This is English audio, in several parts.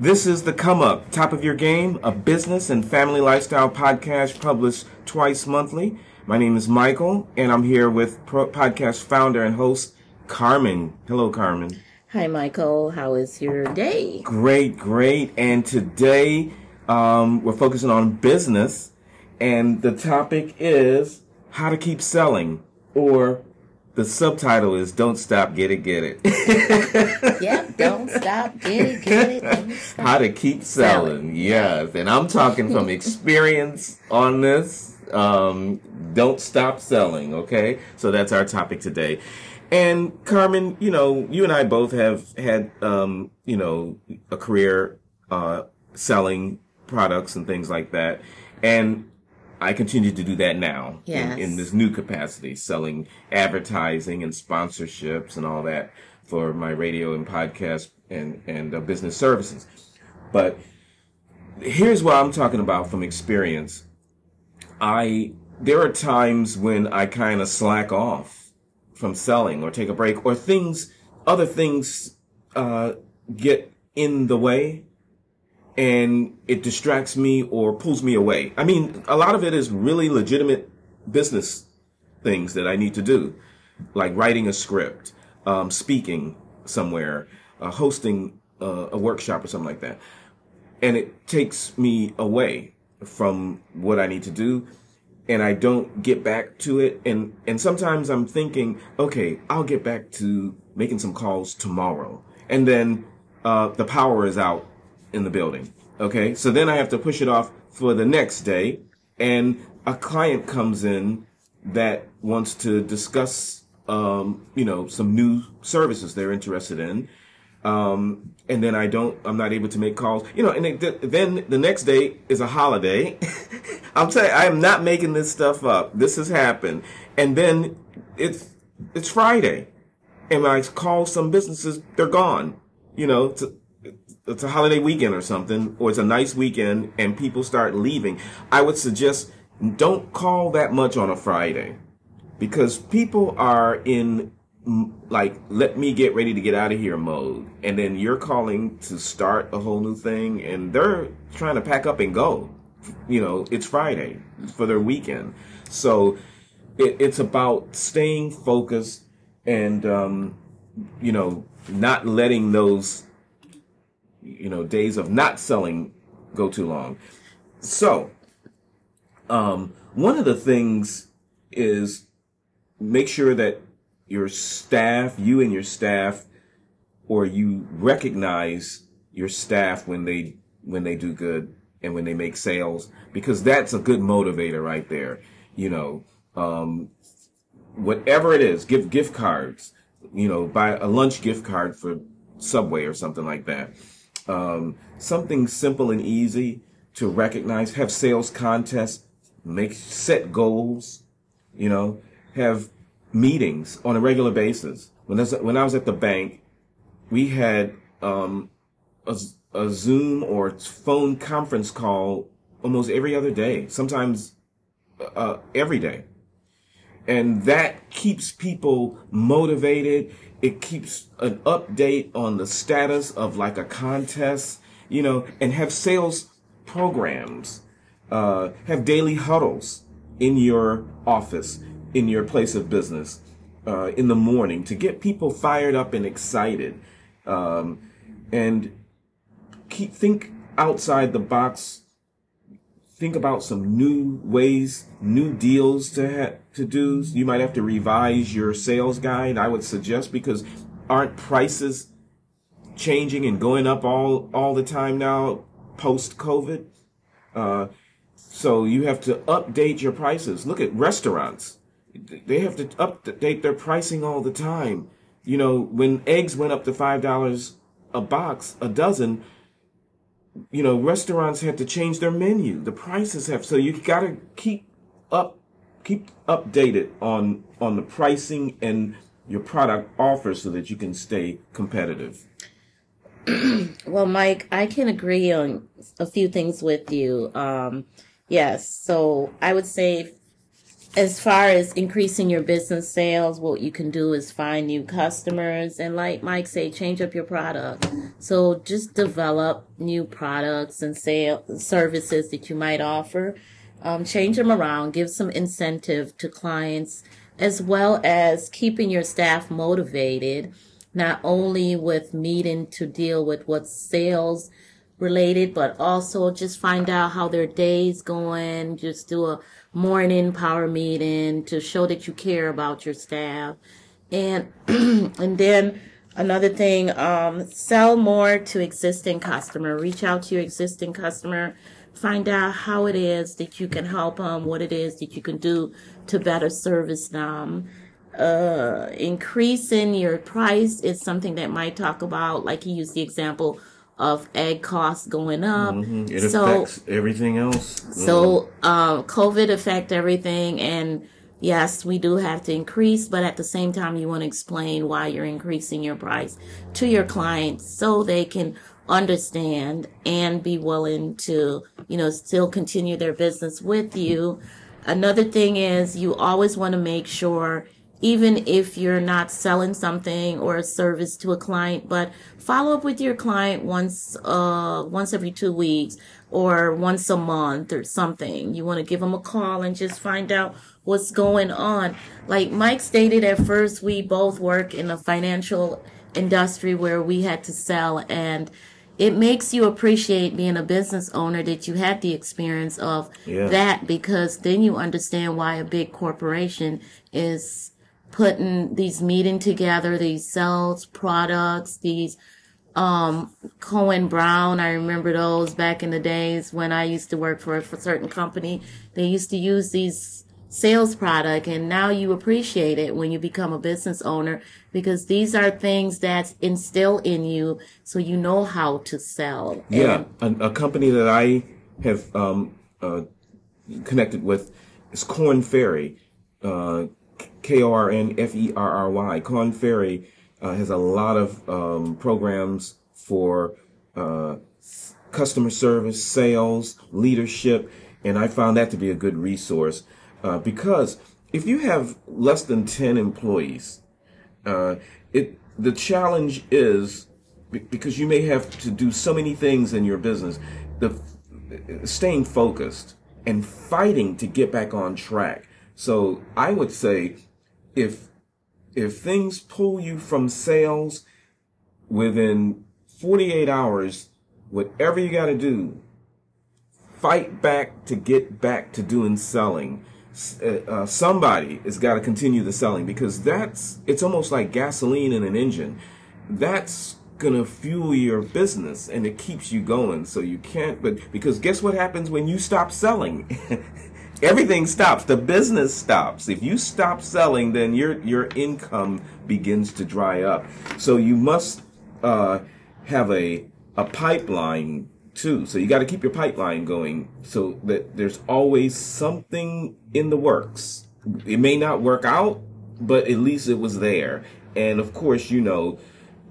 This is the Come Up, Top of Your Game, a business and family lifestyle podcast published twice monthly. My name is Michael, and I'm here with pro- podcast founder and host Carmen. Hello, Carmen. Hi, Michael. How is your day? Great, great. And today um, we're focusing on business, and the topic is how to keep selling, or the subtitle is "Don't Stop, Get It, Get It." yep, don't stop, get it, get it. Stop. How to keep selling. selling. Yes, and I'm talking from experience on this. Um, don't stop selling. Okay, so that's our topic today. And Carmen, you know, you and I both have had, um, you know, a career uh, selling products and things like that, and I continue to do that now yes. in, in this new capacity, selling advertising and sponsorships and all that for my radio and podcast and and uh, business services. But here's what I'm talking about from experience. I there are times when I kind of slack off from selling or take a break or things other things uh, get in the way and it distracts me or pulls me away. I mean, a lot of it is really legitimate business things that I need to do, like writing a script, um, speaking somewhere, uh, hosting uh, a workshop or something like that. And it takes me away from what I need to do and I don't get back to it. And, and sometimes I'm thinking, okay, I'll get back to making some calls tomorrow. And then, uh, the power is out in the building. Okay. So then I have to push it off for the next day and a client comes in that wants to discuss, um, you know, some new services they're interested in. Um, and then I don't, I'm not able to make calls, you know, and it, then the next day is a holiday. I'm telling you, I am not making this stuff up. This has happened. And then it's, it's Friday and I call some businesses, they're gone, you know, to, it's a holiday weekend or something, or it's a nice weekend and people start leaving, I would suggest don't call that much on a Friday. Because people are in like let me get ready to get out of here mode. And then you're calling to start a whole new thing and they're trying to pack up and go. You know it's friday for their weekend. So it, it's about staying focused and um, you know not letting those you know, days of not selling go too long. So, um, one of the things is make sure that your staff, you and your staff, or you recognize your staff when they when they do good and when they make sales, because that's a good motivator right there. You know, um, whatever it is, give gift cards. You know, buy a lunch gift card for Subway or something like that um, something simple and easy to recognize, have sales contests, make set goals, you know, have meetings on a regular basis. When I was, when I was at the bank, we had um, a, a Zoom or phone conference call almost every other day, sometimes uh, every day. And that keeps people motivated it keeps an update on the status of like a contest, you know, and have sales programs, uh, have daily huddles in your office, in your place of business, uh, in the morning to get people fired up and excited. Um, and keep, think outside the box think about some new ways, new deals to ha- to do. You might have to revise your sales guide. I would suggest because aren't prices changing and going up all all the time now post COVID? Uh, so you have to update your prices. Look at restaurants; they have to update their pricing all the time. You know, when eggs went up to five dollars a box, a dozen you know, restaurants have to change their menu. The prices have, so you got to keep up, keep updated on, on the pricing and your product offer so that you can stay competitive. well, Mike, I can agree on a few things with you. Um, yes. So I would say as far as increasing your business sales, what you can do is find new customers and like Mike say, change up your product. So just develop new products and sale services that you might offer. Um, change them around, give some incentive to clients as well as keeping your staff motivated, not only with meeting to deal with what's sales related, but also just find out how their day's going, just do a morning power meeting to show that you care about your staff. And, and then another thing, um, sell more to existing customer, reach out to your existing customer, find out how it is that you can help them, what it is that you can do to better service them. Uh, increasing your price is something that might talk about, like he used the example of egg costs going up. Mm-hmm. It so, affects everything else. So, uh, COVID affect everything, and yes, we do have to increase, but at the same time, you want to explain why you're increasing your price to your clients so they can understand and be willing to, you know, still continue their business with you. Another thing is you always want to make sure even if you're not selling something or a service to a client, but follow up with your client once, uh, once every two weeks or once a month or something. You want to give them a call and just find out what's going on. Like Mike stated at first, we both work in a financial industry where we had to sell and it makes you appreciate being a business owner that you had the experience of yeah. that because then you understand why a big corporation is putting these meeting together, these sales products, these um, Cohen Brown. I remember those back in the days when I used to work for a, for a certain company. They used to use these sales product and now you appreciate it when you become a business owner because these are things that instill in you so you know how to sell. Yeah, and, a, a, company that I have um, uh, connected with is Korn Ferry. Uh, K O R N F E R R Y. Korn Ferry uh, has a lot of um, programs for uh, customer service, sales, leadership, and I found that to be a good resource uh, because if you have less than ten employees, uh, it the challenge is because you may have to do so many things in your business, the staying focused and fighting to get back on track. So I would say if if things pull you from sales within 48 hours, whatever you got to do, fight back to get back to doing selling. Uh, uh, somebody has got to continue the selling because that's it's almost like gasoline in an engine. That's gonna fuel your business and it keeps you going. So you can't. But because guess what happens when you stop selling? everything stops. The business stops. If you stop selling, then your your income begins to dry up. So you must uh, have a a pipeline too. So you got to keep your pipeline going so that there's always something in the works. It may not work out, but at least it was there. And of course, you know,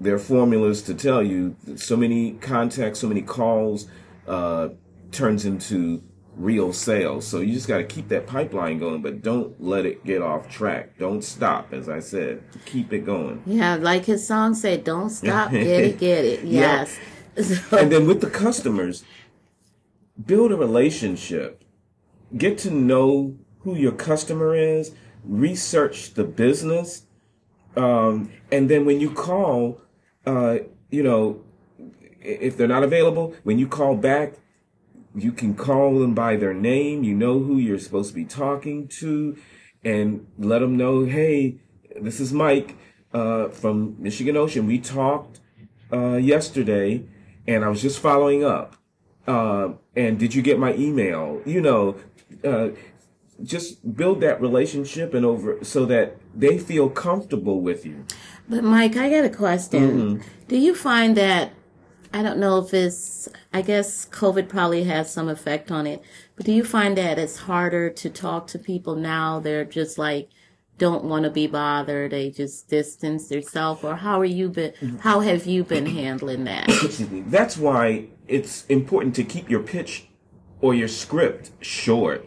there are formulas to tell you so many contacts, so many calls uh, turns into real sales. So you just got to keep that pipeline going, but don't let it get off track. Don't stop, as I said. Keep it going. Yeah, like his song said, don't stop, get it, get it. Yes. So. And then with the customers, build a relationship. Get to know who your customer is. Research the business. Um, and then when you call, uh, you know, if they're not available, when you call back, you can call them by their name. You know who you're supposed to be talking to and let them know, hey, this is Mike uh, from Michigan Ocean. We talked uh, yesterday and I was just following up. Uh, and did you get my email? You know, uh, just build that relationship and over so that they feel comfortable with you. But Mike, I got a question. Mm-hmm. Do you find that I don't know if it's, I guess COVID probably has some effect on it, but do you find that it's harder to talk to people now? They're just like, don't want to be bothered. They just distance themselves or how are you been, how have you been handling that? That's why it's important to keep your pitch or your script short.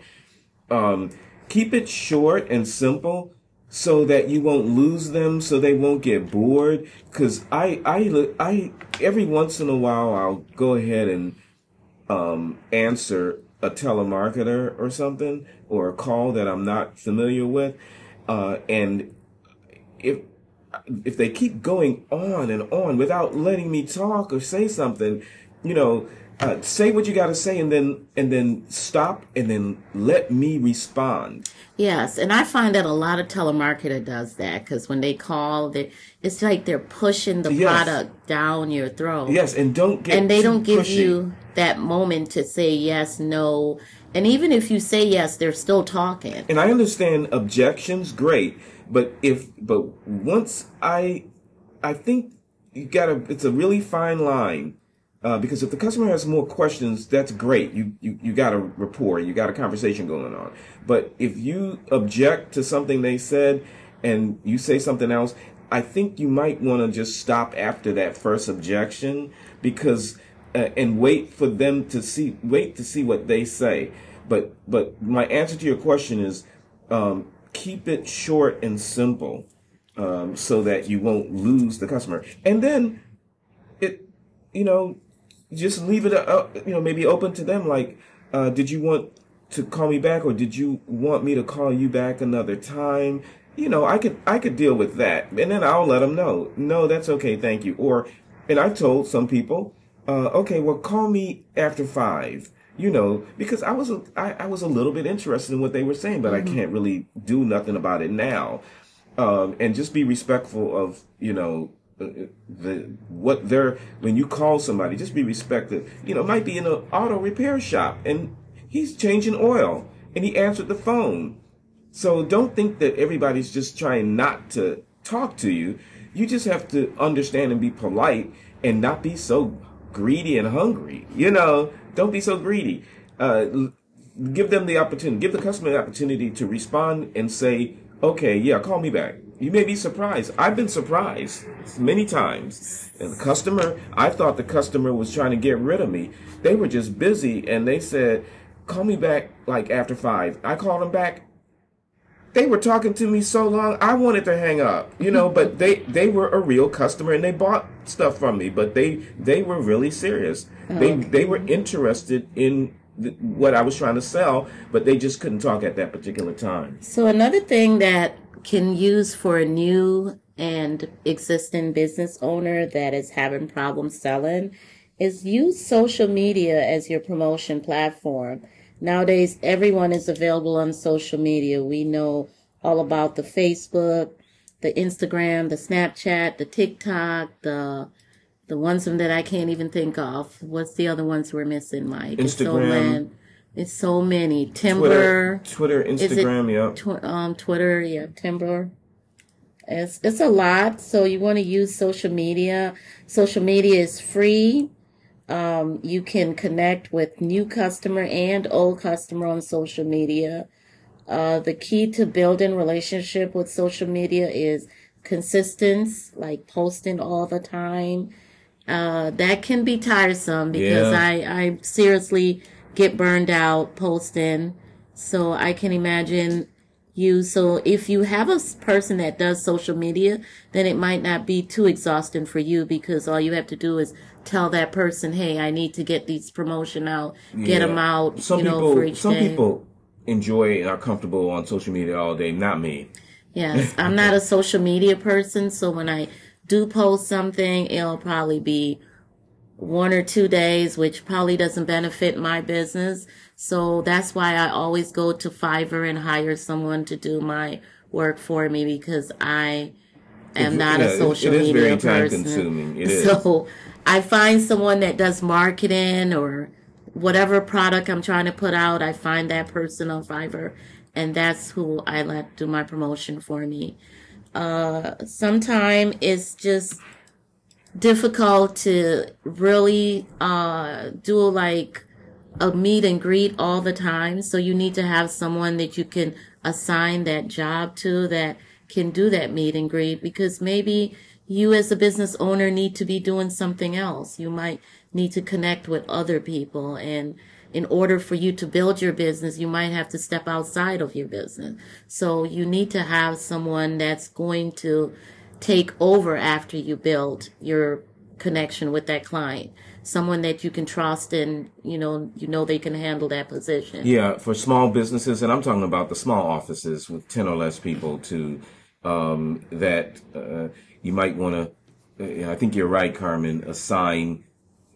Um, keep it short and simple so that you won't lose them, so they won't get bored. Cause I, I, I, every once in a while, I'll go ahead and, um, answer a telemarketer or something or a call that I'm not familiar with. Uh, and if, if they keep going on and on without letting me talk or say something, you know, uh, say what you got to say and then and then stop and then let me respond yes and i find that a lot of telemarketer does that because when they call they it's like they're pushing the yes. product down your throat yes and don't get and they don't give pushy. you that moment to say yes no and even if you say yes they're still talking and i understand objections great but if but once i i think you gotta it's a really fine line uh, because if the customer has more questions, that's great. You, you, you got a rapport, you got a conversation going on. But if you object to something they said and you say something else, I think you might want to just stop after that first objection because, uh, and wait for them to see, wait to see what they say. But, but my answer to your question is, um, keep it short and simple, um, so that you won't lose the customer. And then it, you know, just leave it, uh, you know, maybe open to them. Like, uh, did you want to call me back, or did you want me to call you back another time? You know, I could I could deal with that, and then I'll let them know. No, that's okay, thank you. Or, and i've told some people, uh, okay, well, call me after five. You know, because I was a, I, I was a little bit interested in what they were saying, but mm-hmm. I can't really do nothing about it now. Um, and just be respectful of you know the what they're when you call somebody, just be respectful. You know, might be in an auto repair shop and he's changing oil and he answered the phone. So don't think that everybody's just trying not to talk to you. You just have to understand and be polite and not be so greedy and hungry. You know, don't be so greedy. Uh, give them the opportunity, give the customer the opportunity to respond and say, okay, yeah, call me back. You may be surprised. I've been surprised many times. And the customer, I thought the customer was trying to get rid of me. They were just busy and they said, call me back like after five. I called them back. They were talking to me so long, I wanted to hang up, you know, but they, they were a real customer and they bought stuff from me, but they, they were really serious. They, they were interested in what I was trying to sell, but they just couldn't talk at that particular time. So another thing that can use for a new and existing business owner that is having problems selling is use social media as your promotion platform. Nowadays, everyone is available on social media. We know all about the Facebook, the Instagram, the Snapchat, the TikTok, the the ones that I can't even think of. What's the other ones we're missing, Mike? Instagram. It's so many. Timber. Twitter, Twitter Instagram, yeah. Tw- um, Twitter, yeah, Timber. It's, it's a lot. So you want to use social media. Social media is free. Um, you can connect with new customer and old customer on social media. Uh, the key to building relationship with social media is consistency, like posting all the time. Uh, that can be tiresome because yeah. I, I seriously get burned out posting. So I can imagine you. So if you have a person that does social media, then it might not be too exhausting for you because all you have to do is tell that person, "Hey, I need to get these promotion out, get yeah. them out." Some you know, people, for each some day. people enjoy and are comfortable on social media all day. Not me. Yes, I'm not a social media person, so when I do post something, it'll probably be one or two days, which probably doesn't benefit my business. So that's why I always go to Fiverr and hire someone to do my work for me because I am not yeah, a social it, it media person. so I find someone that does marketing or whatever product I'm trying to put out. I find that person on Fiverr and that's who I let do my promotion for me. Uh, sometimes it's just difficult to really uh, do like a meet and greet all the time. So you need to have someone that you can assign that job to that can do that meet and greet because maybe you as a business owner need to be doing something else. You might need to connect with other people and in order for you to build your business, you might have to step outside of your business. So you need to have someone that's going to take over after you build your connection with that client. Someone that you can trust and, you know, you know they can handle that position. Yeah, for small businesses, and I'm talking about the small offices with 10 or less people to, um, that, uh, you might want to, uh, I think you're right, Carmen, assign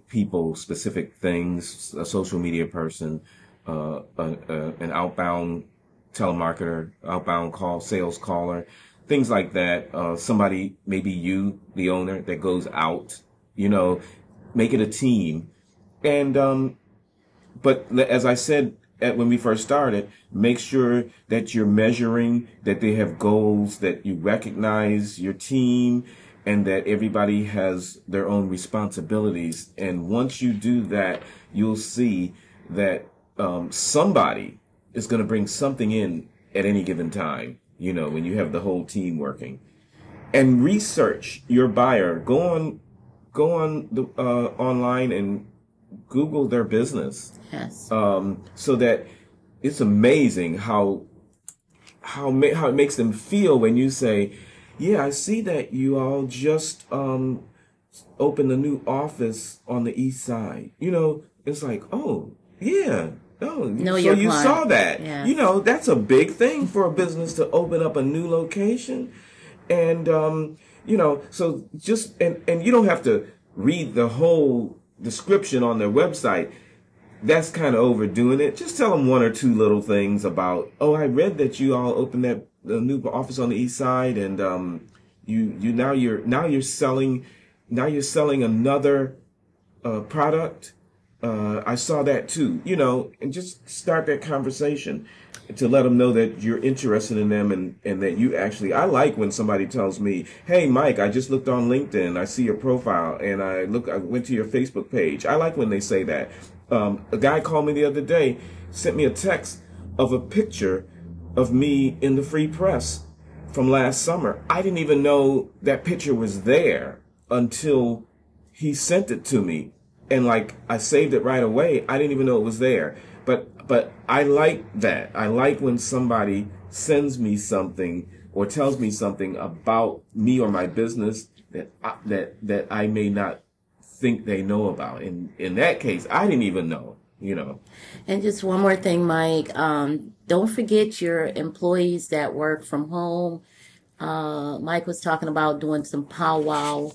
people specific things, a social media person, uh, a, a, an outbound telemarketer, outbound call, sales caller, things like that. Uh, somebody, maybe you, the owner, that goes out, you know, make it a team. And, um, but as I said at, when we first started, make sure that you're measuring, that they have goals, that you recognize your team, and that everybody has their own responsibilities. And once you do that, you'll see that um, somebody is going to bring something in at any given time. You know, when you have the whole team working, and research your buyer. Go on, go on the uh, online and Google their business. Yes. Um, so that it's amazing how how how it makes them feel when you say, "Yeah, I see that you all just um, opened a new office on the east side." You know, it's like, "Oh, yeah." Oh, Know so you client. saw that. Yes. You know, that's a big thing for a business to open up a new location. And um, you know, so just and and you don't have to read the whole description on their website that's kind of overdoing it. Just tell them one or two little things about, oh, I read that you all opened that the new office on the east side, and um, you you now you're now you're selling now you're selling another uh, product. Uh, I saw that too, you know, and just start that conversation to let them know that you're interested in them and, and that you actually, I like when somebody tells me, Hey, Mike, I just looked on LinkedIn. I see your profile and I look, I went to your Facebook page. I like when they say that. Um, a guy called me the other day, sent me a text of a picture of me in the free press from last summer. I didn't even know that picture was there until he sent it to me and like I saved it right away. I didn't even know it was there. But but I like that. I like when somebody sends me something or tells me something about me or my business that I, that that I may not think they know about. In in that case, I didn't even know. You know. And just one more thing, Mike. Um, don't forget your employees that work from home. Uh, Mike was talking about doing some powwow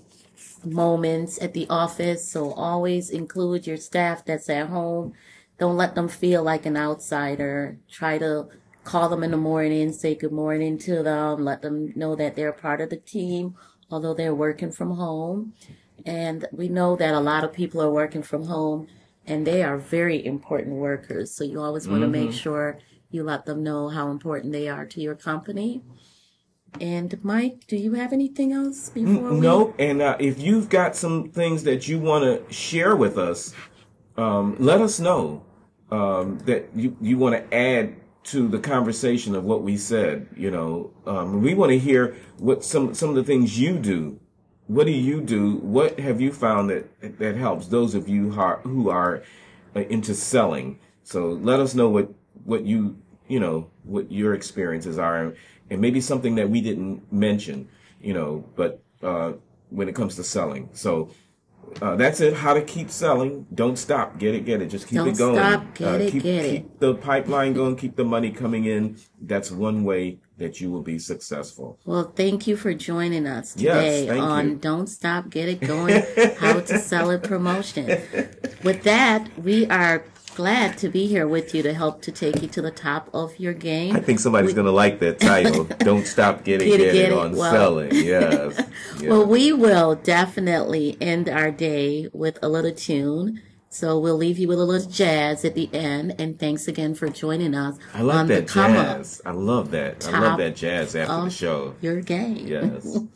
moments at the office. So always include your staff that's at home. Don't let them feel like an outsider. Try to call them in the morning, say good morning to them, let them know that they're part of the team, although they're working from home. And we know that a lot of people are working from home and they are very important workers. So you always want to make mm-hmm. sure you let them know how important they are to your company. And Mike, do you have anything else before we? Nope. And uh, if you've got some things that you want to share with us, um, let us know um, that you, you want to add to the conversation of what we said. You know, um, we want to hear what some some of the things you do. What do you do? What have you found that that helps those of you who are, who are uh, into selling? So let us know what what you you know what your experiences are, and maybe something that we didn't mention. You know, but uh, when it comes to selling, so. Uh, that's it. How to keep selling. Don't stop. Get it, get it. Just keep Don't it going. stop. Get Uh, it, keep, get it. keep the pipeline going. Keep the money coming in. That's one way that you will be successful. Well, thank you for joining us today thank on you. Don't Stop, Get It Going, How to Sell It Promotion. With that, we are glad to be here with you to help to take you to the top of your game. I think somebody's going to like that title. Don't stop. getting Get get, it, get it it. on Well- selling. Yes. Yeah. Well, we will definitely end our day with a little tune. So we'll leave you with a little jazz at the end. And thanks again for joining us I on that up jazz. I love that. I love that jazz after the show. your game. Yes.